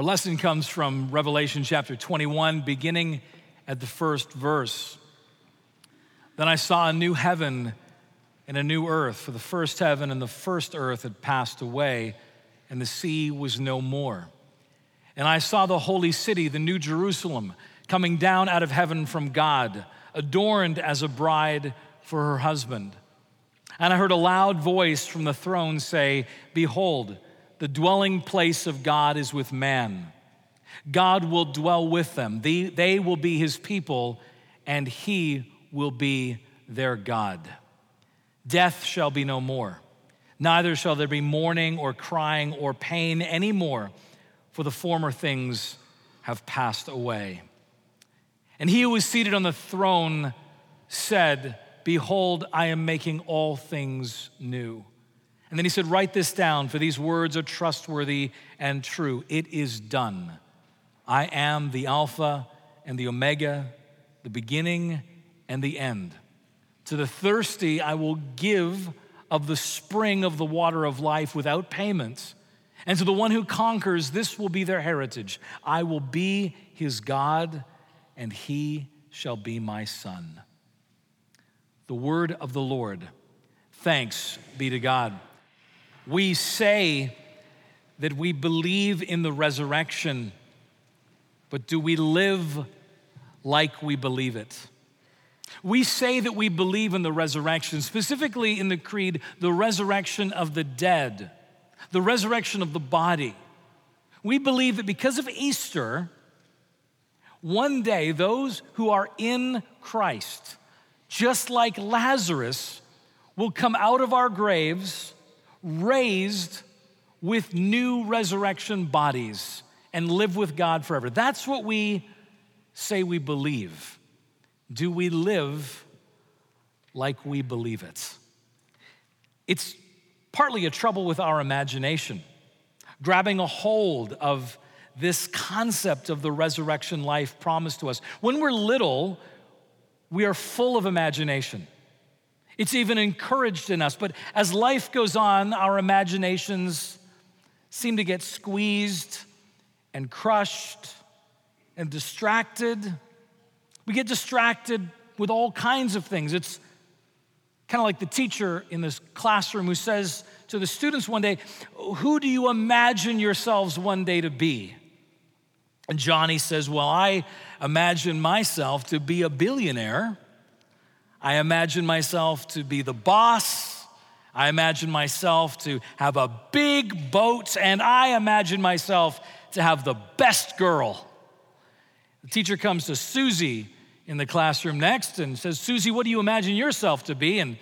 Our lesson comes from Revelation chapter 21, beginning at the first verse. Then I saw a new heaven and a new earth, for the first heaven and the first earth had passed away, and the sea was no more. And I saw the holy city, the new Jerusalem, coming down out of heaven from God, adorned as a bride for her husband. And I heard a loud voice from the throne say, Behold, the dwelling place of God is with man. God will dwell with them. They, will be his people, and he will be their God. Death shall be no more. Neither shall there be mourning or crying or pain anymore, for the former things have passed away. And he who was seated on the throne said, Behold, I am making all things new. And then he said, Write this down, for these words are trustworthy and true. It is done. I am the Alpha and the Omega, the beginning and the end. To the thirsty, I will give of the spring of the water of life without payment. And to the one who conquers, this will be their heritage. I will be his God, and he shall be my son. The word of the Lord. Thanks be to God. We say that we believe in the resurrection, but do we live like we believe it? We say that we believe in the resurrection, specifically in the creed, the resurrection of the dead, the resurrection of the body. We believe that because of Easter, one day those who are in Christ, just like Lazarus, will come out of our graves raised with new resurrection bodies and live with God forever. That's what we say we believe. Do we live like we believe it? It's partly a trouble with our imagination, grabbing a hold of this concept of the resurrection life promised to us. When we're little, we are full of imagination. It's even encouraged in us. But as life goes on, our imaginations seem to get squeezed and crushed and distracted. We get distracted with all kinds of things. It's kind of like the teacher in this classroom who says to the students one day, Who do you imagine yourselves one day to be? And Johnny says, Well, I imagine myself to be a billionaire. I imagine myself to be the boss. I imagine myself to have a big boat. And I imagine myself to have the best girl. The teacher comes to Susie in the classroom next and says, Susie, what do you imagine yourself to be? And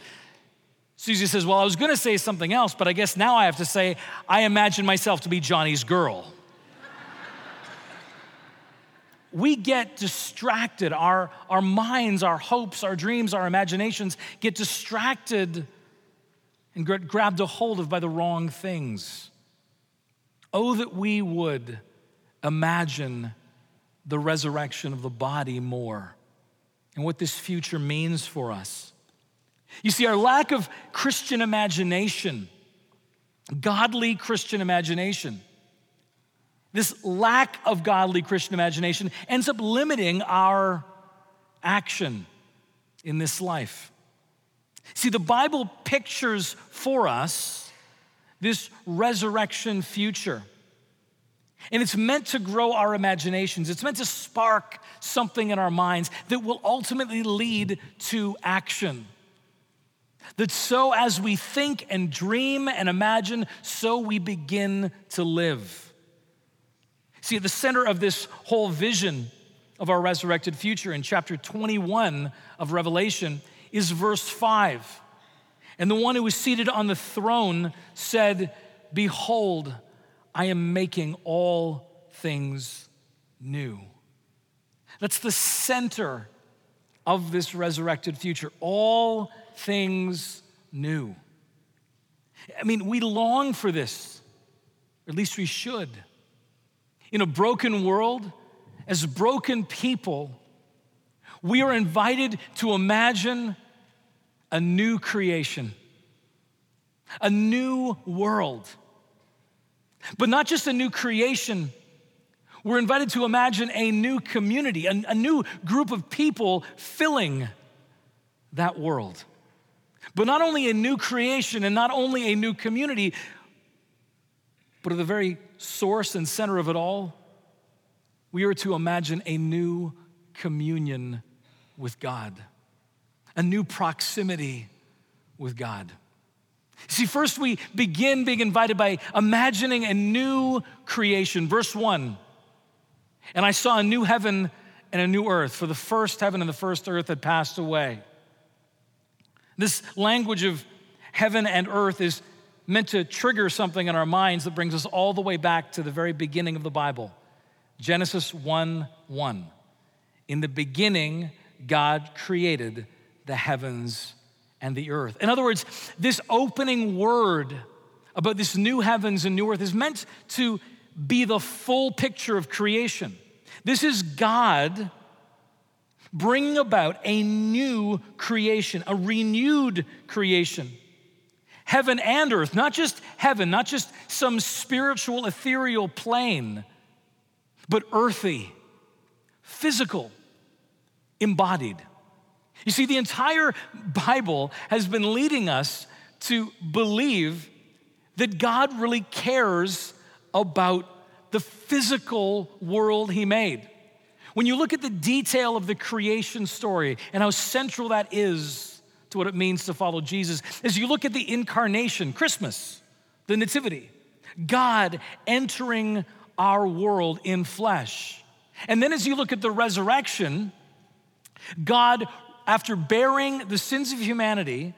Susie says, Well, I was going to say something else, but I guess now I have to say, I imagine myself to be Johnny's girl we get distracted. Our, our minds, our hopes, our dreams, our imaginations get distracted and get grabbed a hold of by the wrong things. Oh, that we would imagine the resurrection of the body more and what this future means for us. You see, our lack of Christian imagination, godly Christian imagination, this lack of godly Christian imagination ends up limiting our action in this life. See, the Bible pictures for us this resurrection future. And it's meant to grow our imaginations. It's meant to spark something in our minds that will ultimately lead to action. That so as we think and dream and imagine, so we begin to live. See, at the center of this whole vision of our resurrected future in chapter 21 of Revelation is verse 5. And the one who was seated on the throne said, Behold, I am making all things new. That's the center of this resurrected future. All things new. I mean, we long for this, at least we should. In a broken world, as broken people, we are invited to imagine a new creation, a new world. But not just a new creation, We're invited to imagine a new community, a, a new group of people filling that world. But not only a new creation and not only a new community, but at the very source and center of it all, we are to imagine a new communion with God, a new proximity with God. See, first we begin being invited by imagining a new creation. Verse 1 And I saw a new heaven and a new earth, for the first heaven and the first earth had passed away. This language of heaven and earth is meant to trigger something in our minds that brings us all the way back to the very beginning of the Bible Genesis 1 1. In the beginning, God created the heavens and the earth. In other words, this opening word about this new heavens and new earth is meant to be the full picture of creation. This is God bringing about a new creation, a renewed creation. Heaven and earth, not just heaven, not just some spiritual, ethereal plane, but earthy, physical, embodied. You see, the entire Bible has been leading us to believe that God really cares about the physical world He made. When you look at the detail of the creation story and how central that is to what it means to follow Jesus, as you look at the incarnation, Christmas, the Nativity, God entering our world in flesh. And then as you look at the resurrection, God, after bearing the sins of humanity,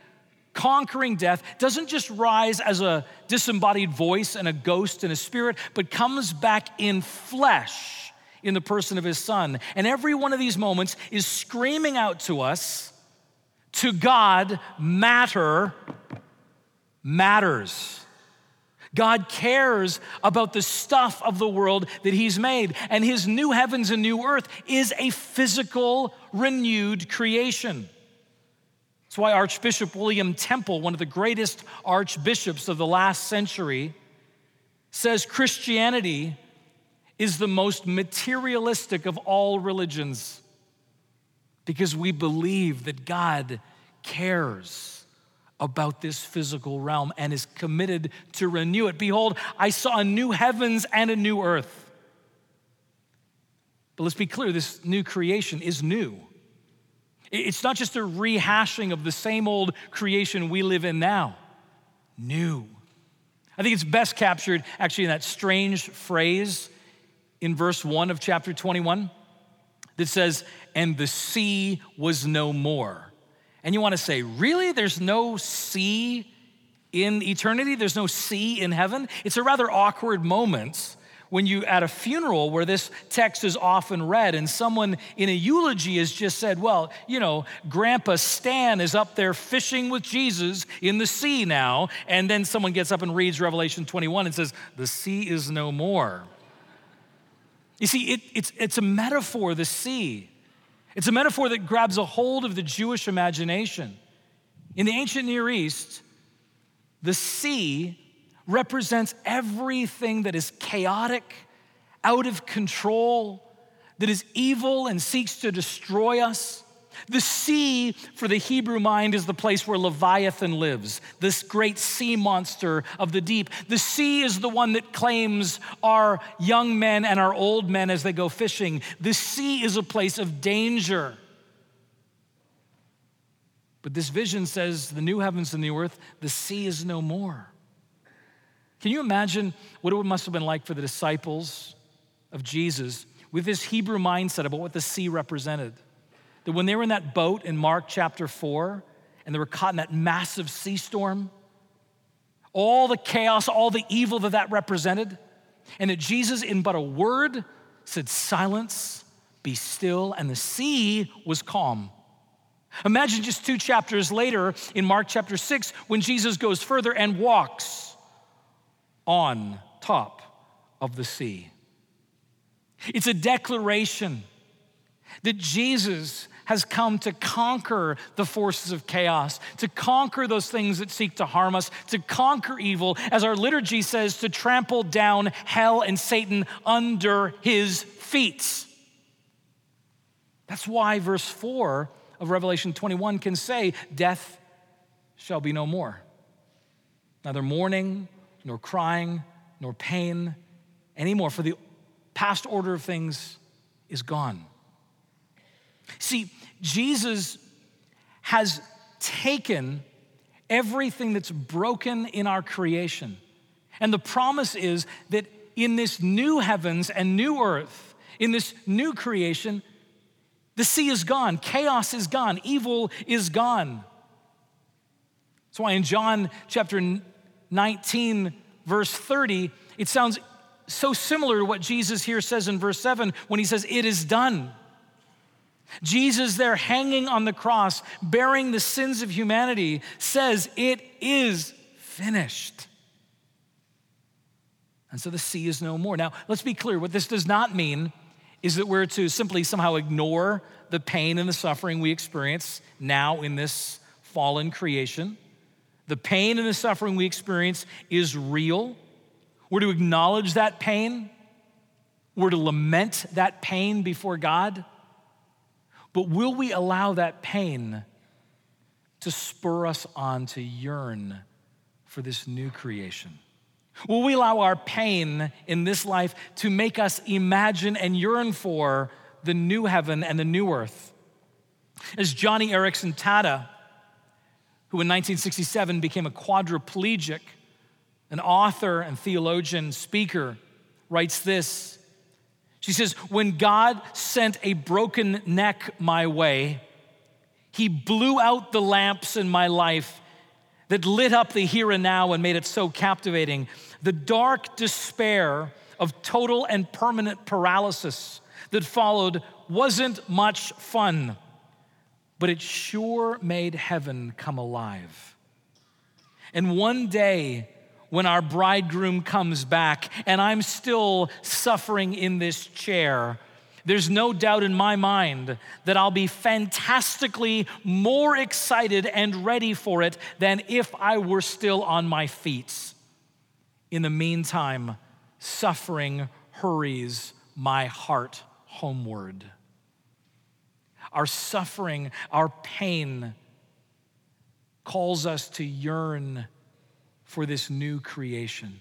conquering death, doesn't just rise as a disembodied voice and a ghost and a spirit, but comes back in flesh in the person of his son. And every one of these moments is screaming out to us to God, matter matters. God cares about the stuff of the world that He's made, and His new heavens and new earth is a physical, renewed creation. That's why Archbishop William Temple, one of the greatest archbishops of the last century, says Christianity is the most materialistic of all religions because we believe that God cares about this physical realm and is committed to renew it. Behold, I saw a new heavens and a new earth. But let's be clear this new creation is new. It's not just a rehashing of the same old creation we live in now. New. I think it's best captured actually in that strange phrase in verse 1 of chapter 21 that says, And the sea was no more. And you want to say, really? There's no sea in eternity? There's no sea in heaven? It's a rather awkward moment when you at a funeral where this text is often read and someone in a eulogy has just said well you know grandpa stan is up there fishing with jesus in the sea now and then someone gets up and reads revelation 21 and says the sea is no more you see it, it's, it's a metaphor the sea it's a metaphor that grabs a hold of the Jewish imagination. In the ancient Near East, the sea represents everything that is chaotic, out of control, that is evil and seeks to destroy us. The sea for the Hebrew mind is the place where Leviathan lives, this great sea monster of the deep. The sea is the one that claims our young men and our old men as they go fishing. The sea is a place of danger. But this vision says the new heavens and the earth, the sea is no more. Can you imagine what it must have been like for the disciples of Jesus with this Hebrew mindset about what the sea represented? That when they were in that boat in Mark chapter 4 and they were caught in that massive sea storm, all the chaos, all the evil that that represented, and that Jesus, in but a word, said, Silence, be still, and the sea was calm. Imagine just two chapters later in Mark chapter 6 when Jesus goes further and walks on top of the sea. It's a declaration that Jesus has come to conquer the forces of chaos, to conquer those things that seek to harm us, to conquer evil, as our liturgy says, to trample down hell and Satan under his feet. That's why verse 4 of Revelation 21 can say, Death shall be no more. Neither mourning, nor crying, nor pain anymore, for the past order of things is gone. See, Jesus has taken everything that's broken in our creation. And the promise is that in this new heavens and new earth, in this new creation, the sea is gone, chaos is gone, evil is gone. That's why in John chapter 19, verse 30, it sounds so similar to what Jesus here says in verse 7 when he says, It is done. Jesus, there hanging on the cross, bearing the sins of humanity, says, It is finished. And so the sea is no more. Now, let's be clear what this does not mean is that we're to simply somehow ignore the pain and the suffering we experience now in this fallen creation. The pain and the suffering we experience is real. We're to acknowledge that pain. We're to lament that pain before God. But will we allow that pain to spur us on to yearn for this new creation? Will we allow our pain in this life to make us imagine and yearn for the new heaven and the new earth? As Joni Eareckson Tada, who in 1967 became a quadriplegic, an author and theologian, speaker, writes this she says, When God sent a broken neck my way, he blew out the lamps in my life that lit up the here and now and made it so captivating. The dark despair of total and permanent paralysis that followed wasn't much fun, but it sure made heaven come alive. And one day, when our bridegroom comes back and I'm still suffering in this chair, there's no doubt in my mind that I'll be fantastically more excited and ready for it than if I were still on my feet. In the meantime, suffering hurries my heart homeward. Our suffering, our pain calls us to yearn for this new creation,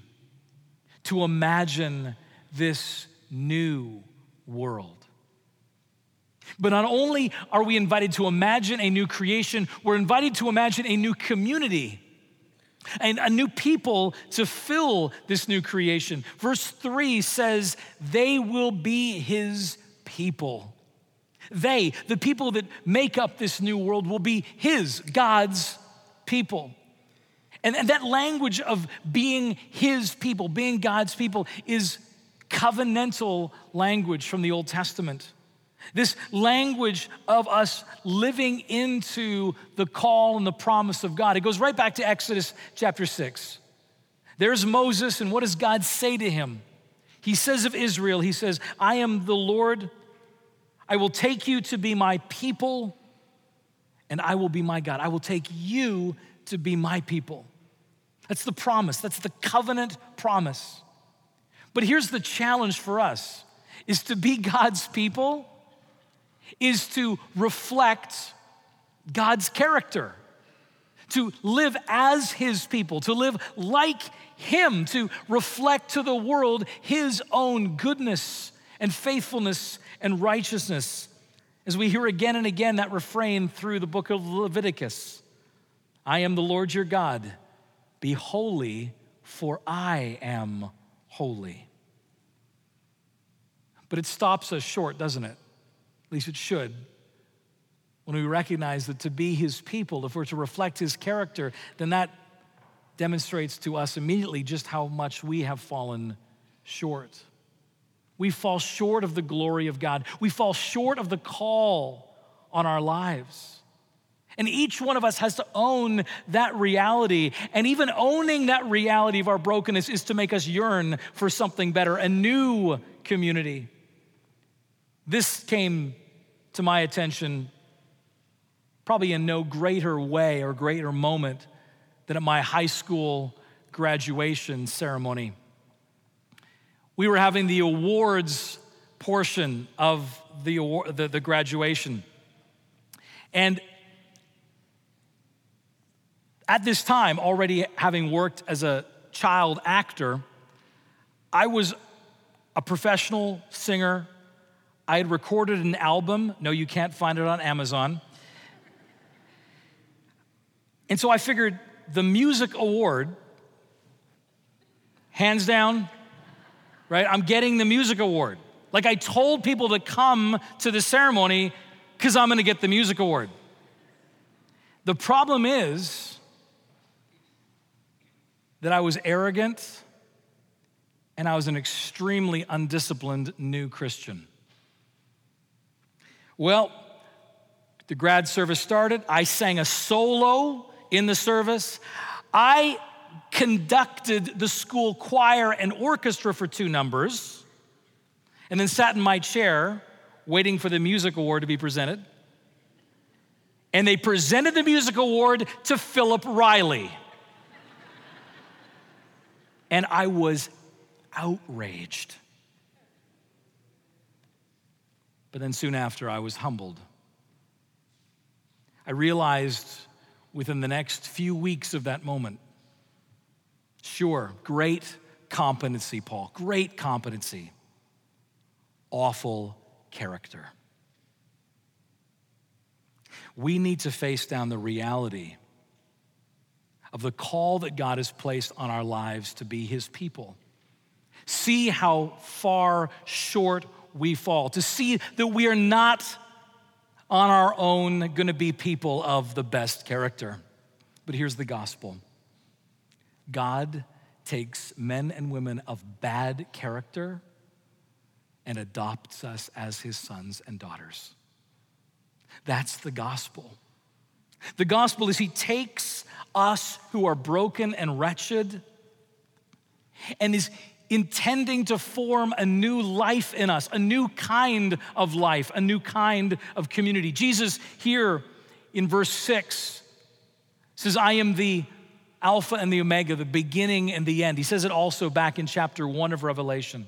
to imagine this new world. But not only are we invited to imagine a new creation, we're invited to imagine a new community and a new people to fill this new creation. Verse 3 says, They will be his people. They, the people that make up this new world, will be his, God's people. And, and that language of being his people, being God's people, is covenantal language from the Old Testament. This language of us living into the call and the promise of God. It goes right back to Exodus chapter 6. There's Moses, and what does God say to him? He says of Israel, He says, I am the Lord. I will take you to be my people, and I will be my God. I will take you to be my people. That's the promise, that's the covenant promise. But here's the challenge for us is to be God's people is to reflect God's character, to live as his people, to live like him, to reflect to the world his own goodness and faithfulness and righteousness. As we hear again and again that refrain through the book of Leviticus I am the Lord your God be holy, for I am holy. But it stops us short, doesn't it? At least it should. When we recognize that to be his people, if we're to reflect his character, then that demonstrates to us immediately just how much we have fallen short. We fall short of the glory of God. We fall short of the call on our lives. And each one of us has to own that reality. And even owning that reality of our brokenness is to make us yearn for something better, a new community. This came to my attention probably in no greater way or greater moment than at my high school graduation ceremony. We were having the awards portion of the, award, the, the graduation. And at this time, already having worked as a child actor, I was a professional singer. I had recorded an album. No, you can't find it on Amazon. And so I figured the music award, hands down, right? I'm getting the music award. Like I told people to come to the ceremony because I'm gonna get the music award. The problem is, that I was arrogant and I was an extremely undisciplined new Christian. Well, the grad service started. I sang a solo in the service. I conducted the school choir and orchestra for two numbers, and then sat in my chair waiting for the music award to be presented. And they presented the music award to Philip Riley and I was outraged. But then soon after, I was humbled. I realized within the next few weeks of that moment sure, great competency, Paul, great competency, awful character. We need to face down the reality of the call that God has placed on our lives to be His people. See how far short we fall, to see that we are not on our own going to be people of the best character. But here's the gospel God takes men and women of bad character and adopts us as his sons and daughters. That's the gospel. The gospel is he takes us who are broken and wretched and is intending to form a new life in us, a new kind of life, a new kind of community. Jesus, here in verse 6, says, I am the Alpha and the Omega, the beginning and the end. He says it also back in chapter 1 of Revelation.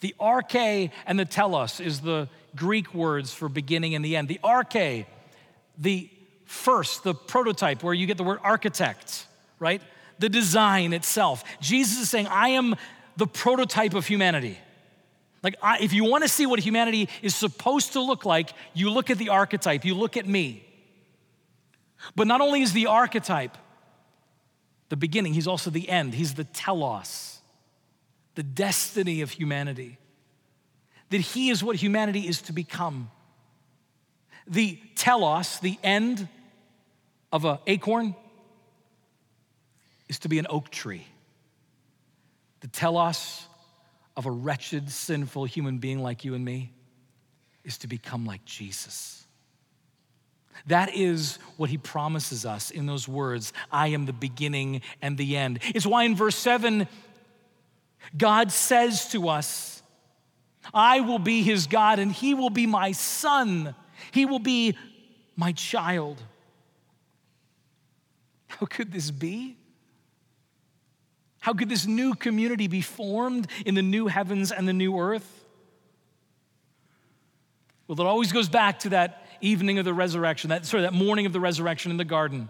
The arche and the telos is the Greek words for beginning and the end. The arche, the first, the prototype, where you get the word architect, right? The design itself. Jesus is saying, I am the prototype of humanity. Like, I, if you want to see what humanity is supposed to look like, you look at the archetype, you look at me. But not only is the archetype the beginning, he's also the end. He's the telos, the destiny of humanity. That he is what humanity is to become. The telos, the end, of an acorn is to be an oak tree. The telos of a wretched, sinful human being like you and me is to become like Jesus. That is what he promises us in those words I am the beginning and the end. It's why in verse 7, God says to us, I will be his God and he will be my son. He will be my child. How could this be? How could this new community be formed in the new heavens and the new earth? Well, it always goes back to that evening of the resurrection, that sorry, that morning of the resurrection in the garden.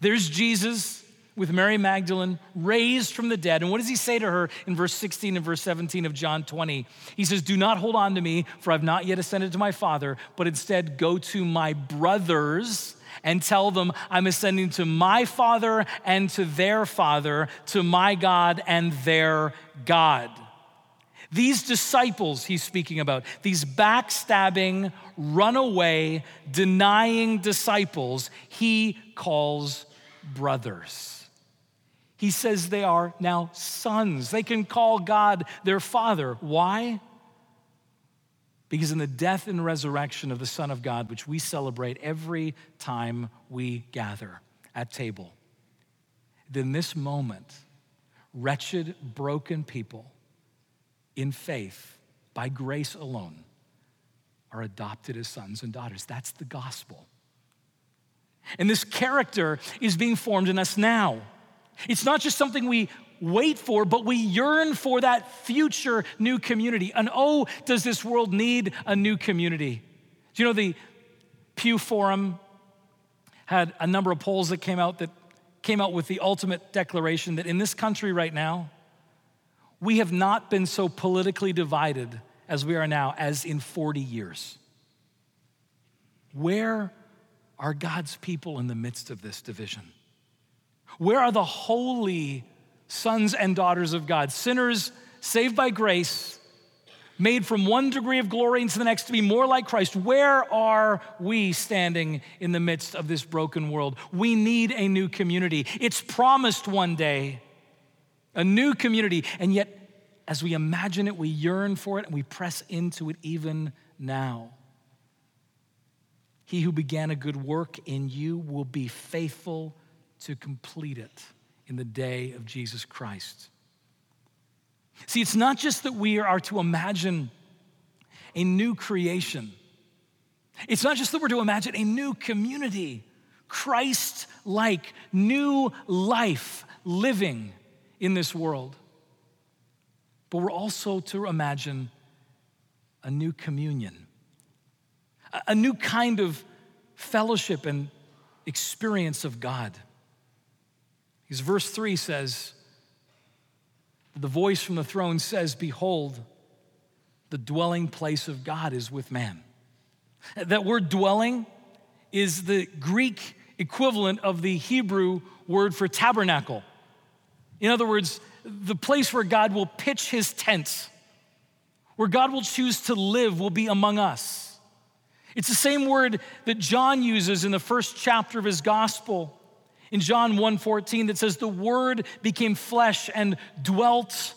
There's Jesus with Mary Magdalene raised from the dead. And what does he say to her in verse 16 and verse 17 of John 20? He says, Do not hold on to me, for I've not yet ascended to my Father, but instead go to my brothers and tell them, I'm ascending to my Father and to their Father, to my God and their God. These disciples he's speaking about, these backstabbing, runaway, denying disciples, he calls brothers. He says they are now sons. They can call God their father. Why? Because in the death and resurrection of the Son of God, which we celebrate every time we gather at table, then this moment, wretched, broken people in faith, by grace alone, are adopted as sons and daughters. That's the gospel. And this character is being formed in us now. It's not just something we wait for, but we yearn for that future new community. And oh, does this world need a new community? Do you know the Pew Forum had a number of polls that came out that came out with the ultimate declaration that in this country right now, we have not been so politically divided as we are now as in 40 years. Where are God's people in the midst of this division? Where are the holy sons and daughters of God, sinners saved by grace, made from one degree of glory into the next to be more like Christ? Where are we standing in the midst of this broken world? We need a new community. It's promised one day, a new community, and yet as we imagine it, we yearn for it and we press into it even now. He who began a good work in you will be faithful to complete it in the day of Jesus Christ. See, it's not just that we are to imagine a new creation, it's not just that we're to imagine a new community, Christ like, new life living in this world. But we're also to imagine a new communion a new kind of fellowship and experience of God. Because verse 3 says, the voice from the throne says, Behold, the dwelling place of God is with man. That word dwelling is the Greek equivalent of the Hebrew word for tabernacle. In other words, the place where God will pitch his tents, where God will choose to live, will be among us. It's the same word that John uses in the first chapter of his gospel in John 1:14 that says the word became flesh and dwelt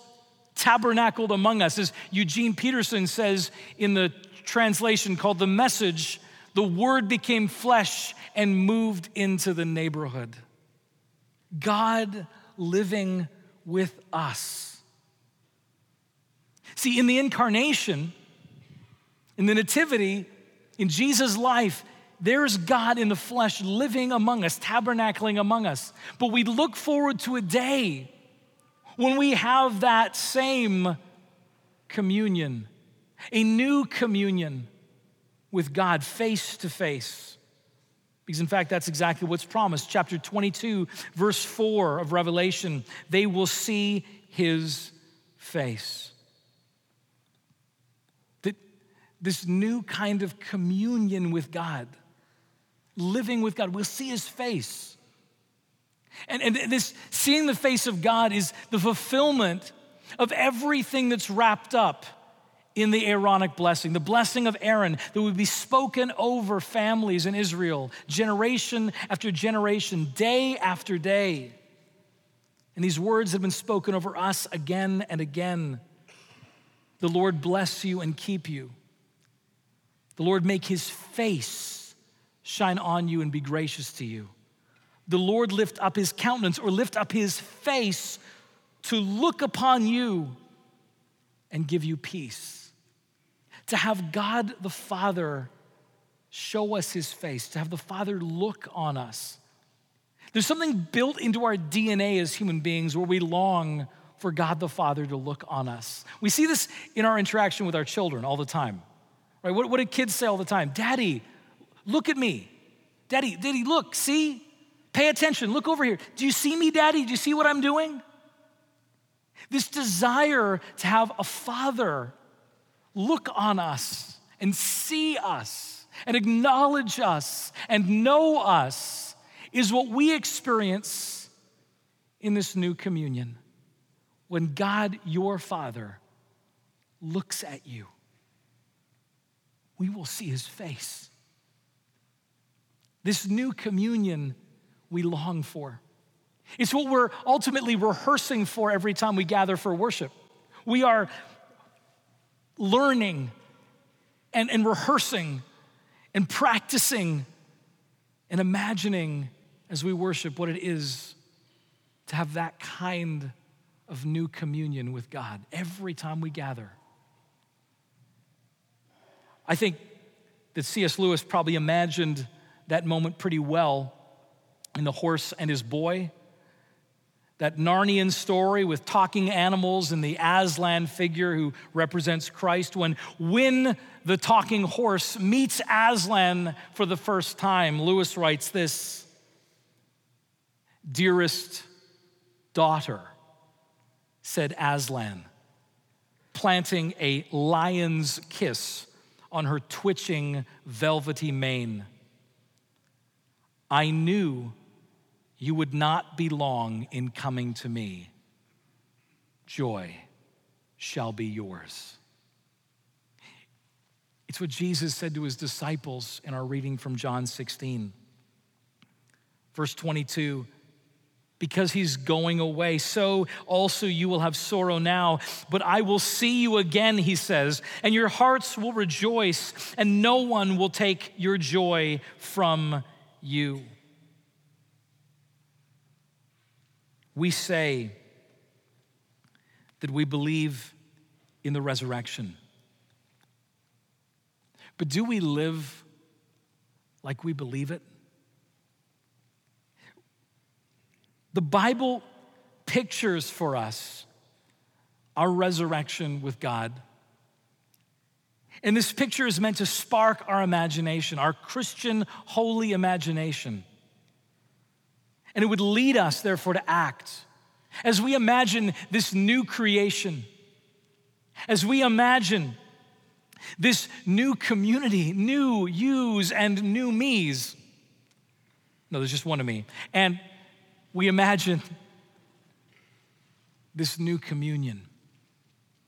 tabernacled among us. As Eugene Peterson says in the translation called the message the word became flesh and moved into the neighborhood. God living with us. See in the incarnation in the nativity in Jesus' life, there's God in the flesh living among us, tabernacling among us. But we look forward to a day when we have that same communion, a new communion with God face to face. Because, in fact, that's exactly what's promised. Chapter 22, verse 4 of Revelation they will see his face. this new kind of communion with God, living with God. We'll see his face. And, and this seeing the face of God is the fulfillment of everything that's wrapped up in the Aaronic blessing, the blessing of Aaron that would be spoken over families in Israel, generation after generation, day after day. And these words have been spoken over us again and again. The Lord bless you and keep you. The Lord make his face shine on you and be gracious to you. The Lord lift up his countenance or lift up his face to look upon you and give you peace. To have God the Father show us his face, to have the Father look on us. There's something built into our DNA as human beings where we long for God the Father to look on us. We see this in our interaction with our children all the time. Right? What, what do kids say all the time? Daddy, look at me. Daddy, Daddy, look, see? Pay attention, look over here. Do you see me, Daddy? Do you see what I'm doing? This desire to have a father look on us and see us and acknowledge us and know us is what we experience in this new communion. When God, your Father, looks at you we will see his face. This new communion we long for. It's what we're ultimately rehearsing for every time we gather for worship. We are learning and, and rehearsing and practicing and imagining as we worship what it is to have that kind of new communion with God every time we gather. I think that C.S. Lewis probably imagined that moment pretty well in The Horse and His Boy. That Narnian story with talking animals and the Aslan figure who represents Christ. When when the talking horse meets Aslan for the first time, Lewis writes this Dearest daughter, said Aslan, planting a lion's kiss on her twitching, velvety mane. I knew you would not be long in coming to me. Joy shall be yours. It's what Jesus said to his disciples in our reading from John 16. Verse 22 because he's going away. So also you will have sorrow now, but I will see you again, he says, and your hearts will rejoice, and no one will take your joy from you. We say that we believe in the resurrection. But do we live like we believe it? The Bible pictures for us our resurrection with God. And this picture is meant to spark our imagination, our Christian holy imagination. And it would lead us, therefore, to act. As we imagine this new creation, as we imagine this new community, new yous and new me's. No, there's just one of me. And we imagine this new communion,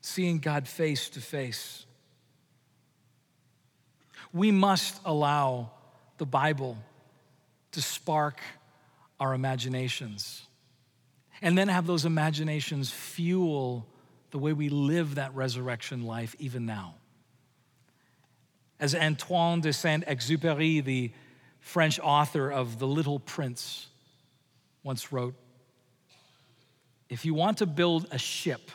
seeing God face to face. We must allow the Bible to spark our imaginations and then have those imaginations fuel the way we live that resurrection life even now. As Antoine de Saint Exupéry, the French author of The Little Prince, once wrote If you want to build a ship,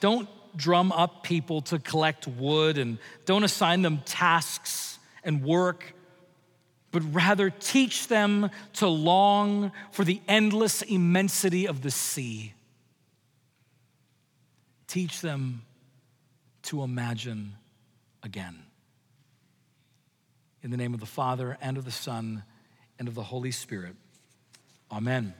don't drum up people to collect wood and don't assign them tasks and work, but rather teach them to long for the endless immensity of the sea. Teach them to imagine again. In the name of the Father, and of the Son, and of the Holy Spirit. Amen.